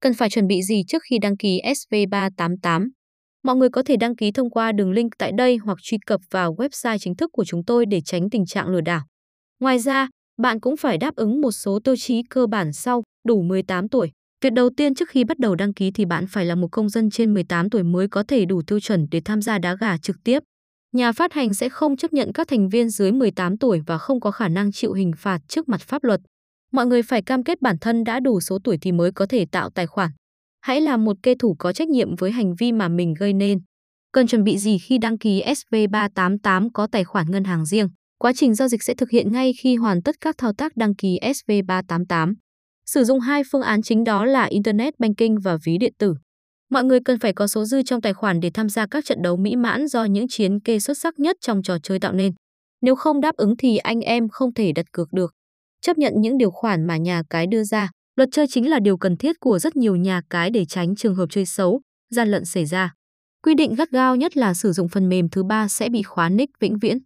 Cần phải chuẩn bị gì trước khi đăng ký SV388? Mọi người có thể đăng ký thông qua đường link tại đây hoặc truy cập vào website chính thức của chúng tôi để tránh tình trạng lừa đảo. Ngoài ra, bạn cũng phải đáp ứng một số tiêu chí cơ bản sau, đủ 18 tuổi. Việc đầu tiên trước khi bắt đầu đăng ký thì bạn phải là một công dân trên 18 tuổi mới có thể đủ tiêu chuẩn để tham gia đá gà trực tiếp. Nhà phát hành sẽ không chấp nhận các thành viên dưới 18 tuổi và không có khả năng chịu hình phạt trước mặt pháp luật. Mọi người phải cam kết bản thân đã đủ số tuổi thì mới có thể tạo tài khoản. Hãy là một kê thủ có trách nhiệm với hành vi mà mình gây nên. Cần chuẩn bị gì khi đăng ký SV388 có tài khoản ngân hàng riêng? Quá trình giao dịch sẽ thực hiện ngay khi hoàn tất các thao tác đăng ký SV388. Sử dụng hai phương án chính đó là Internet Banking và ví điện tử. Mọi người cần phải có số dư trong tài khoản để tham gia các trận đấu mỹ mãn do những chiến kê xuất sắc nhất trong trò chơi tạo nên. Nếu không đáp ứng thì anh em không thể đặt cược được. Chấp nhận những điều khoản mà nhà cái đưa ra. Luật chơi chính là điều cần thiết của rất nhiều nhà cái để tránh trường hợp chơi xấu, gian lận xảy ra. Quy định gắt gao nhất là sử dụng phần mềm thứ ba sẽ bị khóa nick vĩnh viễn.